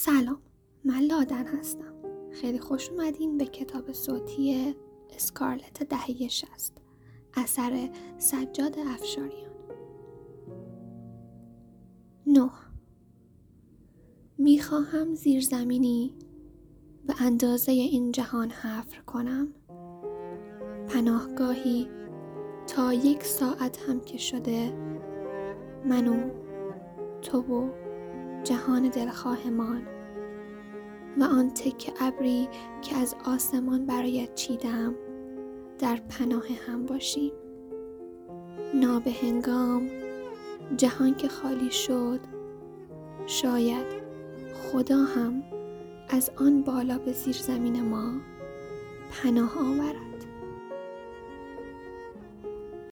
سلام من لادن هستم. خیلی خوش اومدین به کتاب صوتی اسکارلت دهه شست اثر سجاد افشاریان. نه. می‌خواهم زیرزمینی به اندازه این جهان حفر کنم. پناهگاهی تا یک ساعت هم که شده منو تو و جهان دلخواهمان و آن تک ابری که از آسمان برایت چیدم در پناه هم باشیم نابهنگام جهان که خالی شد شاید خدا هم از آن بالا به زیر زمین ما پناه آورد.